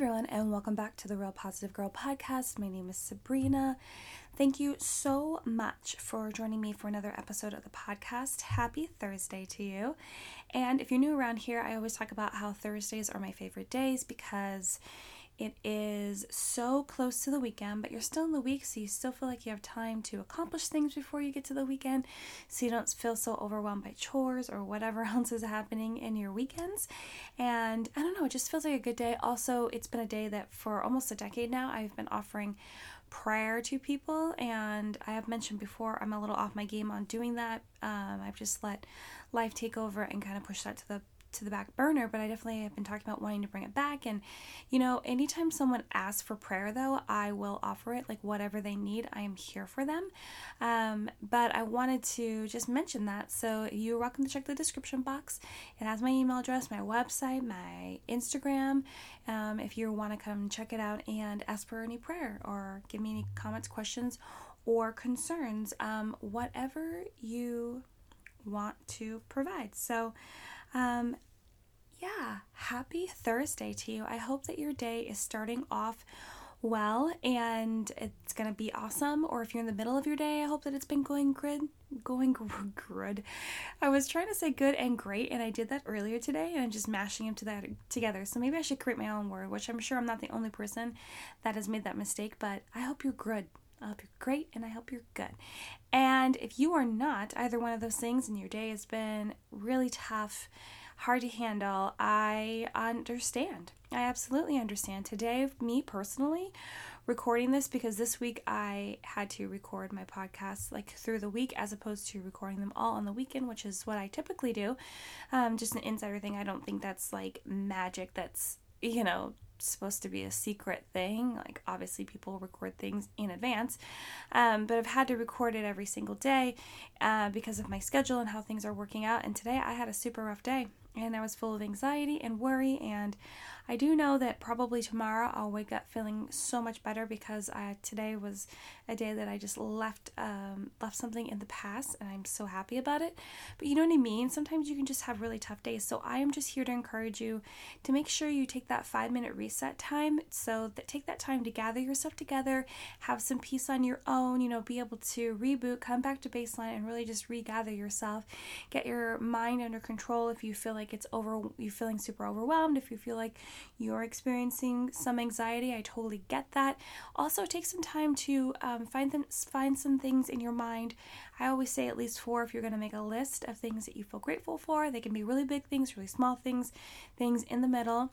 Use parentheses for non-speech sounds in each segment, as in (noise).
everyone, and welcome back to the Real Positive Girl podcast. My name is Sabrina. Thank you so much for joining me for another episode of the podcast. Happy Thursday to you. And if you're new around here, I always talk about how Thursdays are my favorite days because it is so close to the weekend, but you're still in the week, so you still feel like you have time to accomplish things before you get to the weekend, so you don't feel so overwhelmed by chores or whatever (laughs) else is happening in your weekends. And I don't know, it just feels like a good day. Also, it's been a day that for almost a decade now, I've been offering prayer to people, and I have mentioned before I'm a little off my game on doing that. Um, I've just let life take over and kind of push that to the to the back burner, but I definitely have been talking about wanting to bring it back. And, you know, anytime someone asks for prayer, though, I will offer it, like whatever they need, I am here for them. Um, but I wanted to just mention that. So you're welcome to check the description box. It has my email address, my website, my Instagram. Um, if you want to come check it out and ask for any prayer or give me any comments, questions, or concerns, um, whatever you want to provide. So, um, yeah, happy Thursday to you. I hope that your day is starting off well and it's going to be awesome. Or if you're in the middle of your day, I hope that it's been going good. Going (laughs) good. I was trying to say good and great, and I did that earlier today, and I'm just mashing them to that together. So maybe I should create my own word, which I'm sure I'm not the only person that has made that mistake. But I hope you're good. I hope you're great and I hope you're good. And if you are not either one of those things and your day has been really tough, hard to handle, I understand. I absolutely understand. Today, me personally, recording this because this week I had to record my podcasts like through the week as opposed to recording them all on the weekend, which is what I typically do. Um, just an insider thing. I don't think that's like magic that's, you know, supposed to be a secret thing. Like, obviously, people record things in advance, um, but I've had to record it every single day uh, because of my schedule and how things are working out. And today I had a super rough day and I was full of anxiety and worry. And I do know that probably tomorrow I'll wake up feeling so much better because I, today was a day that I just left um, left something in the past, and I'm so happy about it. But you know what I mean? Sometimes you can just have really tough days. So I am just here to encourage you to make sure you take that five minute reset time. So that take that time to gather yourself together, have some peace on your own. You know, be able to reboot, come back to baseline, and really just regather yourself. Get your mind under control if you feel like it's over. You're feeling super overwhelmed. If you feel like you're experiencing some anxiety, I totally get that. Also, take some time to um, find them, find some things in your mind. I always say at least four if you're going to make a list of things that you feel grateful for. They can be really big things, really small things, things in the middle.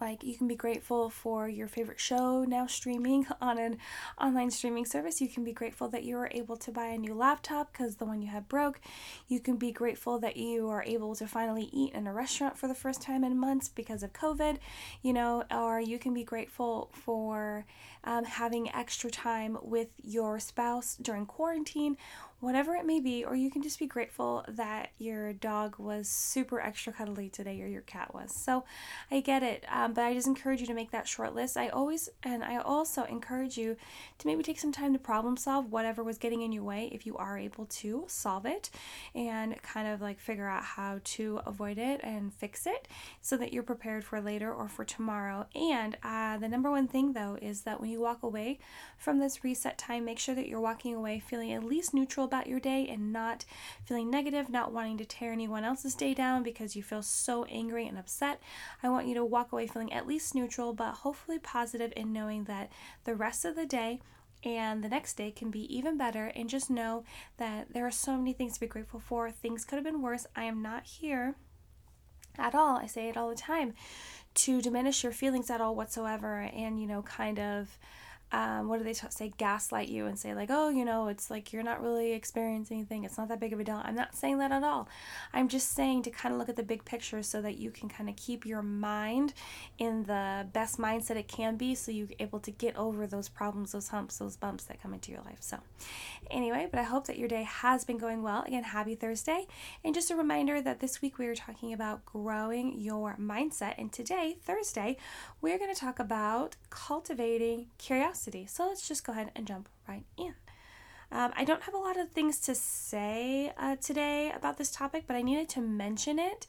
Like you can be grateful for your favorite show now streaming (laughs) on an online streaming service. You can be grateful that you were able to buy a new laptop because the one you had broke. You can be grateful that you are able to finally eat in a restaurant for the first time in months because of COVID, you know, or you can be grateful for um, having extra time with your spouse during quarantine whatever it may be, or you can just be grateful that your dog was super extra cuddly today or your cat was. So I get it, um, but I just encourage you to make that short list. I always, and I also encourage you to maybe take some time to problem solve whatever was getting in your way if you are able to solve it and kind of like figure out how to avoid it and fix it so that you're prepared for later or for tomorrow. And uh, the number one thing though is that when you walk away from this reset time, make sure that you're walking away feeling at least neutral about your day and not feeling negative, not wanting to tear anyone else's day down because you feel so angry and upset. I want you to walk away feeling at least neutral, but hopefully positive in knowing that the rest of the day and the next day can be even better and just know that there are so many things to be grateful for. Things could have been worse. I am not here at all. I say it all the time to diminish your feelings at all whatsoever and you know kind of um, what do they t- say gaslight you and say like oh you know it's like you're not really experiencing anything. It's not that big of a deal. I'm not saying that at all. I'm just saying to kind of look at the big picture so that you can kind of keep your mind in the best mindset it can be so you're able to get over those problems those humps those bumps that come into your life. So anyway but i hope that your day has been going well. Again happy thursday. And just a reminder that this week we are talking about growing your mindset. And today thursday we're going to talk about cultivating curiosity So let's just go ahead and jump right in. Um, I don't have a lot of things to say uh, today about this topic, but I needed to mention it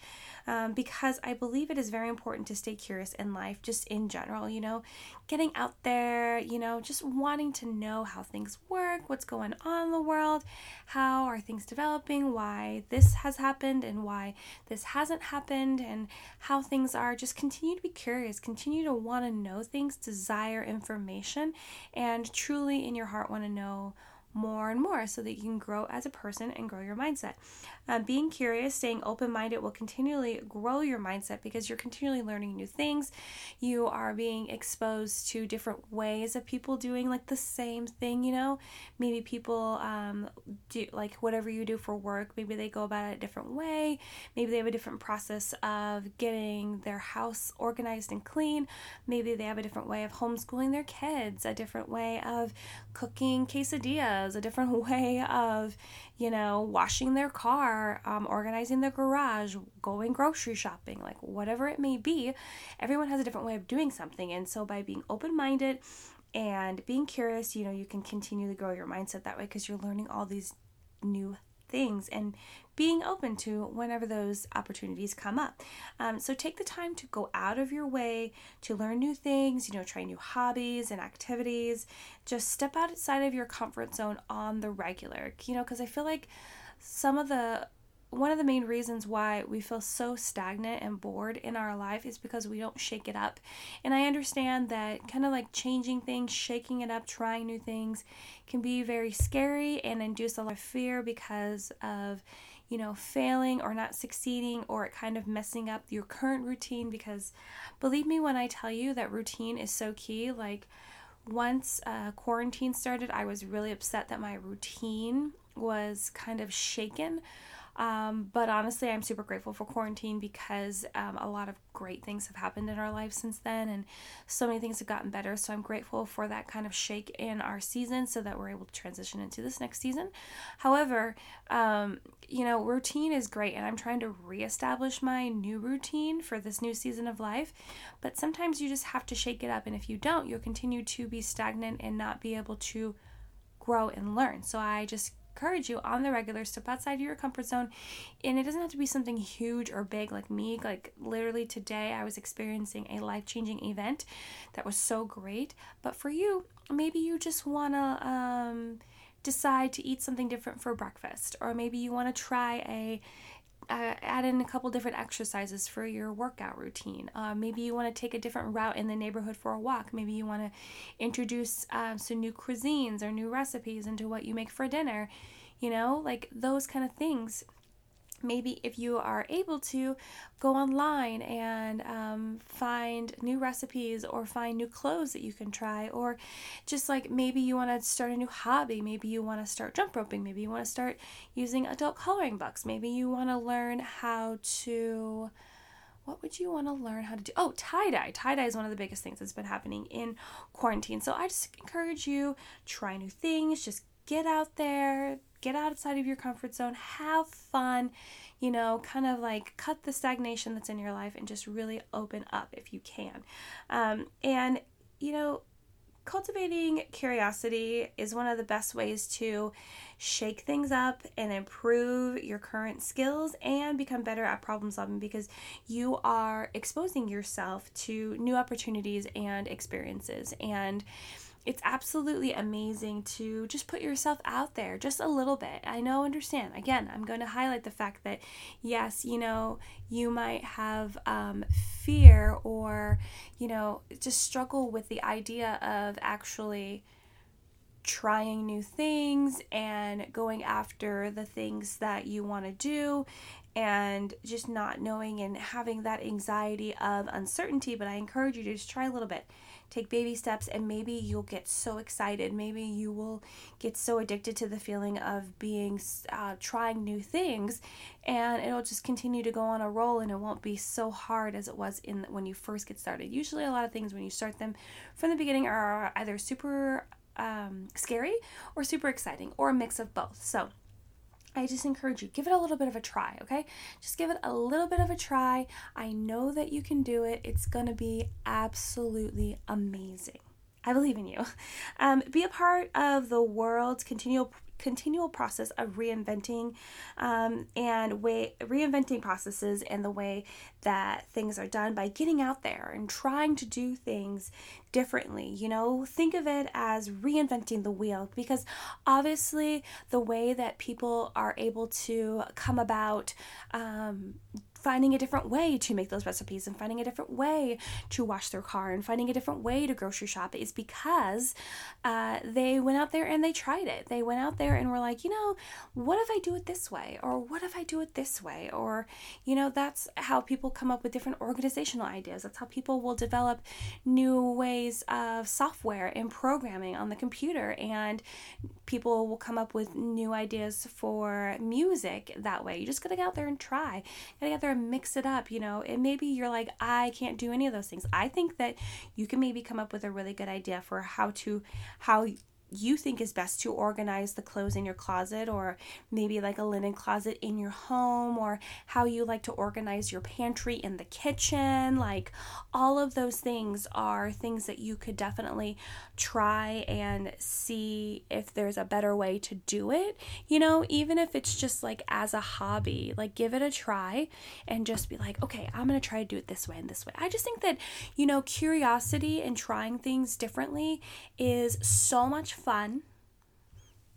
um, because I believe it is very important to stay curious in life, just in general, you know, getting out there, you know, just wanting to know how things work, what's going on in the world, how are things developing, why this has happened and why this hasn't happened, and how things are. Just continue to be curious, continue to want to know things, desire information, and truly in your heart want to know more and more so that you can grow as a person and grow your mindset. Um, being curious, staying open minded will continually grow your mindset because you're continually learning new things. You are being exposed to different ways of people doing like the same thing, you know. Maybe people um, do like whatever you do for work, maybe they go about it a different way. Maybe they have a different process of getting their house organized and clean. Maybe they have a different way of homeschooling their kids, a different way of cooking quesadillas, a different (laughs) way of, you know, washing their car, um, organizing their garage, going grocery shopping, like whatever it may be. Everyone has a different way of doing something. And so by being open minded and being curious, you know, you can continually grow your mindset that way because you're learning all these new things and being open to whenever those opportunities come up. Um, so take the time to go out of your way to learn new things, you know, try new hobbies and activities. Just step outside of your comfort zone on the regular, you know, because I feel like some of the one of the main reasons why we feel so stagnant and bored in our life is because we don't shake it up. And I understand that kind of like changing things, shaking it up, trying new things can be very scary and induce a lot of fear because of, you know, failing or not succeeding or it kind of messing up your current routine. Because believe me when I tell you that routine is so key, like, once uh, quarantine started, I was really upset that my routine was kind of shaken um, but honestly, I'm super grateful for quarantine because um, a lot of great things have happened in our lives since then, and so many things have gotten better. So I'm grateful for that kind of shake in our season so that we're able to transition into this next season. However, um, you know, routine is great, and I'm trying to reestablish my new routine for this new season of life. But sometimes you just have to shake it up, and if you don't, you'll continue to be stagnant and not be able to grow and learn. So I just encourage you on the regular step outside of your comfort zone. And it doesn't have to be something huge or big like me. Like literally today i was experiencing a life-changing event that was so great. But for you maybe you just want to um, decide to eat something different for breakfast or maybe you want to try a uh, add in a couple different exercises for your workout routine. Uh, maybe you want to take a different route in the neighborhood for a walk. Maybe you want to introduce uh, some new cuisines or new recipes into what you make for dinner. You know, like those kind of things maybe if you are able to go online and um, find new recipes or find new clothes that you can try or just like maybe you want to start a new hobby maybe you want to start jump roping maybe you want to start using adult coloring books maybe you want to learn how to what would you want to learn how to do? Oh, tie dye. Tie dye is one of the biggest things that's been happening in quarantine. So I just encourage you try new things, just get out there, get outside of your comfort zone, have fun, you know, kind of like cut the stagnation that's in your life and just really open up if you can. Um, and, you know, cultivating curiosity is one of the best ways to shake things up and improve your current skills and become better at problem solving because you are exposing yourself to new opportunities and experiences and it's absolutely amazing to just put yourself out there just a little bit. I know, understand. Again, I'm going to highlight the fact that, yes, you know, you might have um, fear or, you know, just struggle with the idea of actually trying new things and going after the things that you want to do and just not knowing and having that anxiety of uncertainty. But I encourage you to just try a little bit take baby steps and maybe you'll get so excited. Maybe you will get so addicted to the feeling of being uh, trying new things and it'll just continue to go on a roll and it won't be so hard as it was in when you first get started. Usually a lot of things when you start them from the beginning are either super um, scary or super exciting or a mix of both. So I just encourage you, give it a little bit of a try, okay? Just give it a little bit of a try. I know that you can do it. It's to be absolutely amazing. I believe in you. (laughs) Um, be a part of the world's continual continual process of reinventing um, and way reinventing processes and the way that things are done by getting out there and trying to do things differently. You know, think of it as reinventing the wheel because obviously the way that people are able to come about um, finding a different way to make those recipes and finding a different way to wash their car and finding a different way to grocery shop is because uh, they went out there and they tried it. They went out there and were like, you know, what if I do it this way? Or what if I do it this way? Or, you know, that's how people come up with different organizational ideas. That's how people will develop new ways of software and programming on the computer. And people will come up with new ideas for music that way. You just gotta get out there and try. Gotta get out there and mix it up, you know. And maybe you're like, I can't do any of those things. I think that you can maybe come up with a really good idea for how to how you think is best to organize the clothes in your closet or maybe like a linen closet in your home or how you like to organize your pantry in the kitchen. Like all of those things are things that you could definitely try and see if there's a better way to do it you know even if it's just like as a hobby like give it a try and just be like okay I'm going to try to do it this way and this way. I just think that you know curiosity and trying things differently is so much fun.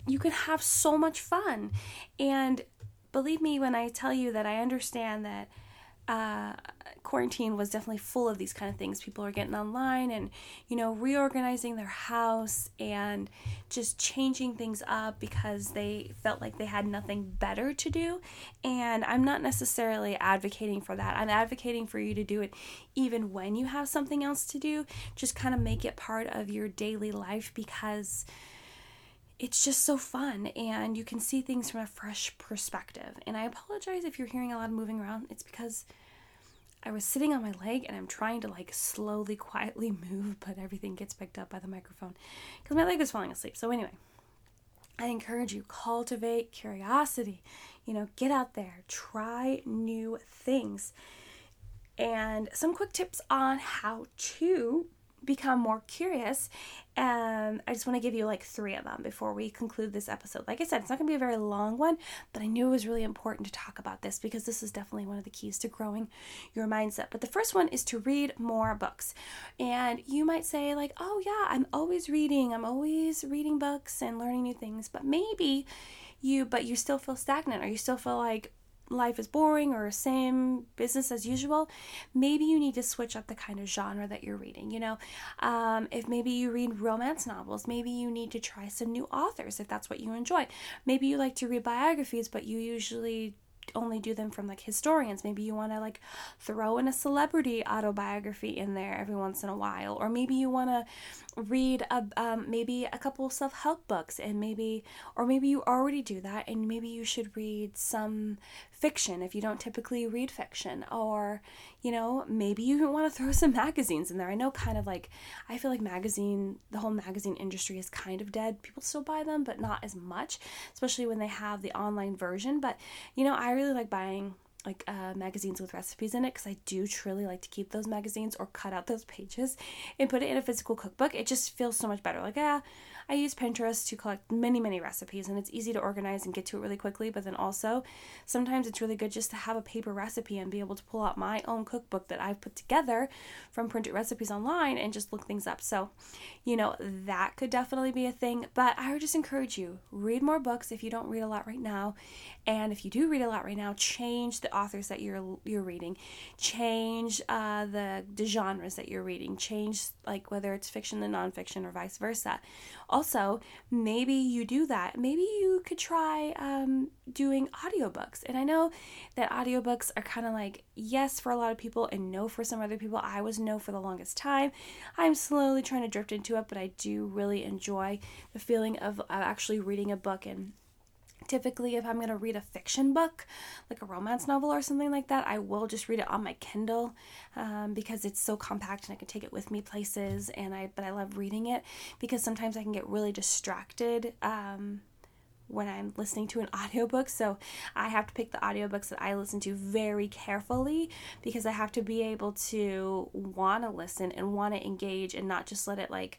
You can have so much fun. And believe me when I tell you that I understand that uh, quarantine was definitely full of these kind of things. People are getting online and, you know, reorganizing their house and just changing things up because they felt like they had nothing better to do. And I'm not necessarily advocating for that. I'm advocating for you to do it even when you have something else to do. Just kind of make it part of your daily life because it's just so fun and you can see things from a fresh perspective. And I apologize if you're hearing a lot of moving around. It's because I was sitting on my leg and I'm trying to like slowly, quietly move, but everything gets picked up by the microphone because my leg is falling asleep. So, anyway, I encourage you cultivate curiosity. You know, get out there, try new things. And some quick tips on how to become more curious and i just want to give you like three of them before we conclude this episode. Like i said it's not going to be a very long one but i knew it was really important to talk about this because this is definitely one of the keys to growing your mindset. But the first one is to read more books. And you might say like oh yeah i'm always reading. I'm always reading books and learning new things. But maybe you but you still feel stagnant or you still feel like life is boring or same business as usual, maybe you need to switch up the kind of genre that you're reading. You know, um, if maybe you read romance novels, maybe you need to try some new authors if that's what you enjoy. Maybe you like to read biographies, but you usually only do them from like historians. Maybe you want to like throw in a celebrity autobiography in there every once in a while, or maybe you want to read a um, maybe a couple self help books, and maybe or maybe you already do that, and maybe you should read some fiction if you don't typically read fiction, or you know maybe you (laughs) want to throw some magazines in there. I know kind of like I feel like magazine the whole magazine industry is kind of dead. People still buy them, but not as much, especially when they have the online version. But you know I really like buying like uh, magazines with recipes in it because I do truly like to keep those magazines or cut out those pages and put it in a physical cookbook. It just feels so much better. Like, yeah, I use Pinterest to collect many, many recipes and it's easy to organize and get to it really quickly. But then also, sometimes it's really good just to have a paper recipe and be able to pull out my own cookbook that I've put together from printed recipes online and just look things up. So, you know, that could definitely be a thing. But I would just encourage you read more books if you don't read a lot right now. And if you do read a lot right now, change the authors that you're you're reading, change uh, the the genres that you're reading, change like whether it's fiction and nonfiction or vice versa. Also, maybe you do that. Maybe you could try um, doing audiobooks. And I know that audiobooks are kind of like yes for a lot of people and no for some other people. I was no for the longest time. I'm slowly trying to drift into it, but I do really enjoy the feeling of actually reading a book and typically if i'm going to read a fiction book like a romance novel or something like that i will just read it on my kindle um, because it's so compact and i can take it with me places and i but i love reading it because sometimes i can get really distracted um, when I'm listening to an (laughs) audiobook. So I have to pick the audiobooks that I listen to very carefully because I have to be able to want to listen and want to engage and not just let it like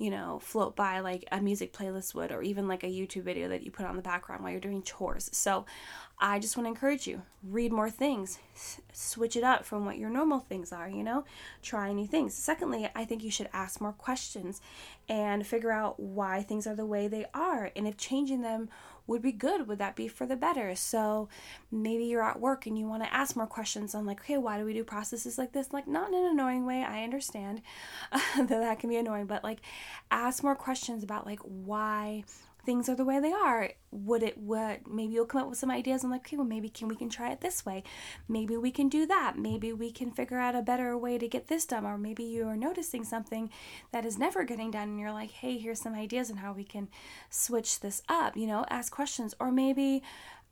you know, float by like a music playlist would, or even like a YouTube video that you put on the background while you're doing chores. So I just want to encourage you read more things, switch it up from what your normal things are, you know, try new things. Secondly, I think you should ask more questions and figure out why things are the way they are and if changing them would be good? Would that be for the better? So maybe you're at work and you want to ask more questions on like okay why do we do processes like this? Like not in an annoying way i understand (laughs) that that can be annoying but like ask more questions about like why things are the way they are. Would it what maybe you'll come up with some ideas. And like okay well maybe can we can try it this way? Maybe we can do that. Maybe we can figure out a better way to get this done. Or maybe you are noticing something that is never getting done and you're like hey here's some ideas on how we can switch this up you know ask questions. Or maybe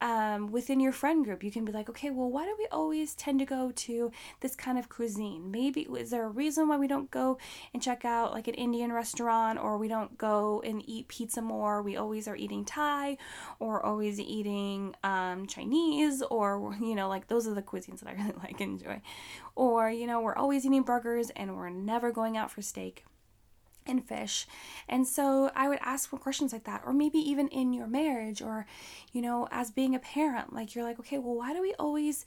um, within your friend group, you can be like, okay, well, why do we always tend to go to this kind of cuisine? Maybe is there a reason why we don't go and check out like an Indian restaurant or we don't go and eat pizza more? We always are eating Thai or always eating um, Chinese or, you know, like those are the cuisines that I really (laughs) like and enjoy. Or, you know, we're always eating burgers and we're never going out for steak and fish. And so I would ask for questions like that, or maybe even in your marriage, or, you know, as being a parent, like you're like, okay, well, why do we always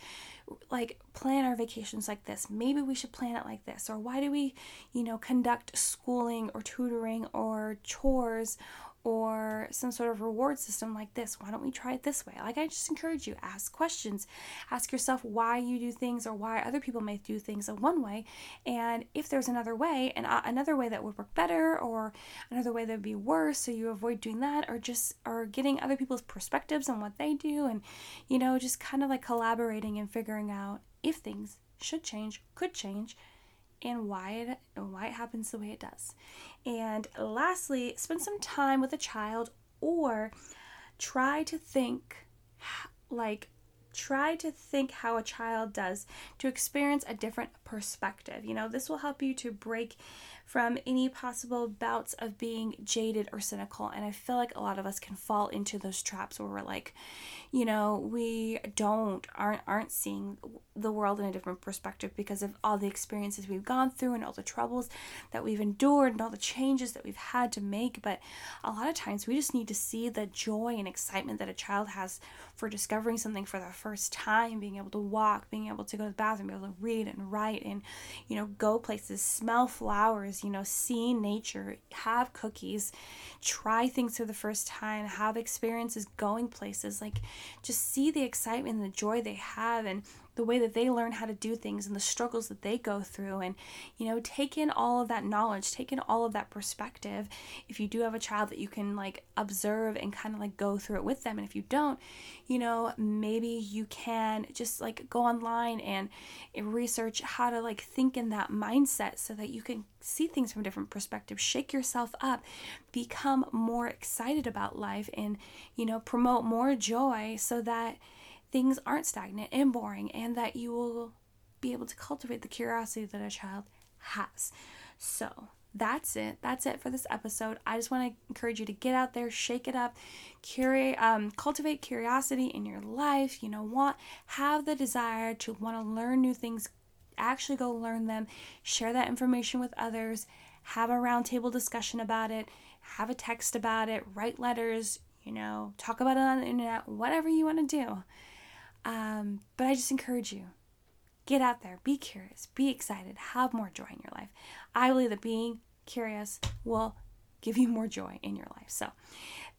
like plan our vacations like this? Maybe we should plan it like this, or why do we, you know, conduct schooling or tutoring or chores or some sort of reward system like this. Why don't we try it this way? Like, I just encourage you ask questions, ask yourself why you do things or why other people may do things in one way, and if there's another way, and uh, another way that would work better, or another way that would be worse, so you avoid doing that, or just or getting other people's perspectives on what they do, and you know, just kind of like collaborating and figuring out if things should change, could change, and why it why it happens the way it does. And lastly, spend some time with a child or try to think like try to think how a child does to experience a different perspective. You know, this will help you to break from any possible bouts of being jaded or cynical. And I feel like a lot of us can fall into those traps where we're like, you know, we don't aren't aren't seeing the world in a different perspective because of all the experiences we've gone through and all the troubles that we've endured and all the changes that we've had to make. But a lot of times we just need to see the joy and excitement that a child has for discovering something for the first time, being able to walk, being able to go to the bathroom, be able to read and write and, you know, go places, smell flowers, you know, see nature, have cookies, try things for the first time, have experiences going places, like just see the excitement and the joy they have and the way that they learn how to do things and the struggles that they go through and you know take in all of that knowledge take in all of that perspective. If you do have a child that you can like observe and kind of like go through it with them and if you don't you know maybe you can just like go online and research how to like think in that mindset so that you can see things from different perspective shake yourself up become more excited about life and you know promote more joy so that things aren't stagnant and boring and that you will be able to cultivate the curiosity that a child has. So, that's it. That's it for this episode. I just want to encourage you to get out there, shake it up, curate, um, cultivate curiosity in your life. You know, want have the desire to want to learn new things. Actually, go learn them. Share that information with others. Have a roundtable discussion about it. Have a text about it. Write letters. You know, talk about it on the internet. Whatever you want to do. Um, but I just encourage you get out there, be curious, be excited, have more joy in your life. I believe that being curious will give you more joy in your life. So,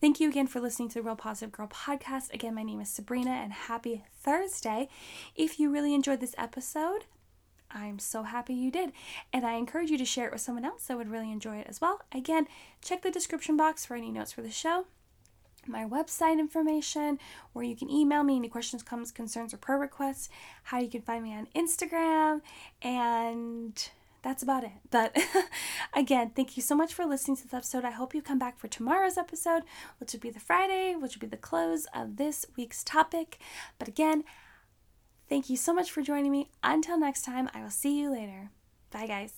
thank you again for listening to the Real Positive Girl podcast. Again, my name is Sabrina, and happy Thursday. If you really enjoyed this episode, I'm so happy you did. And I encourage you to share it with someone else that would really enjoy it as well. Again, check the description box for any notes for the show my website information, where you can email me any questions, comments, concerns, or prayer requests, how you can find me on Instagram, and that's about it. But (laughs) again, thank you so much for listening to this episode. I hope you come back for tomorrow's episode, which will be the Friday, which will be the close of this week's topic. But again, thank you so much for joining me. Until next time, I will see you later. Bye, guys.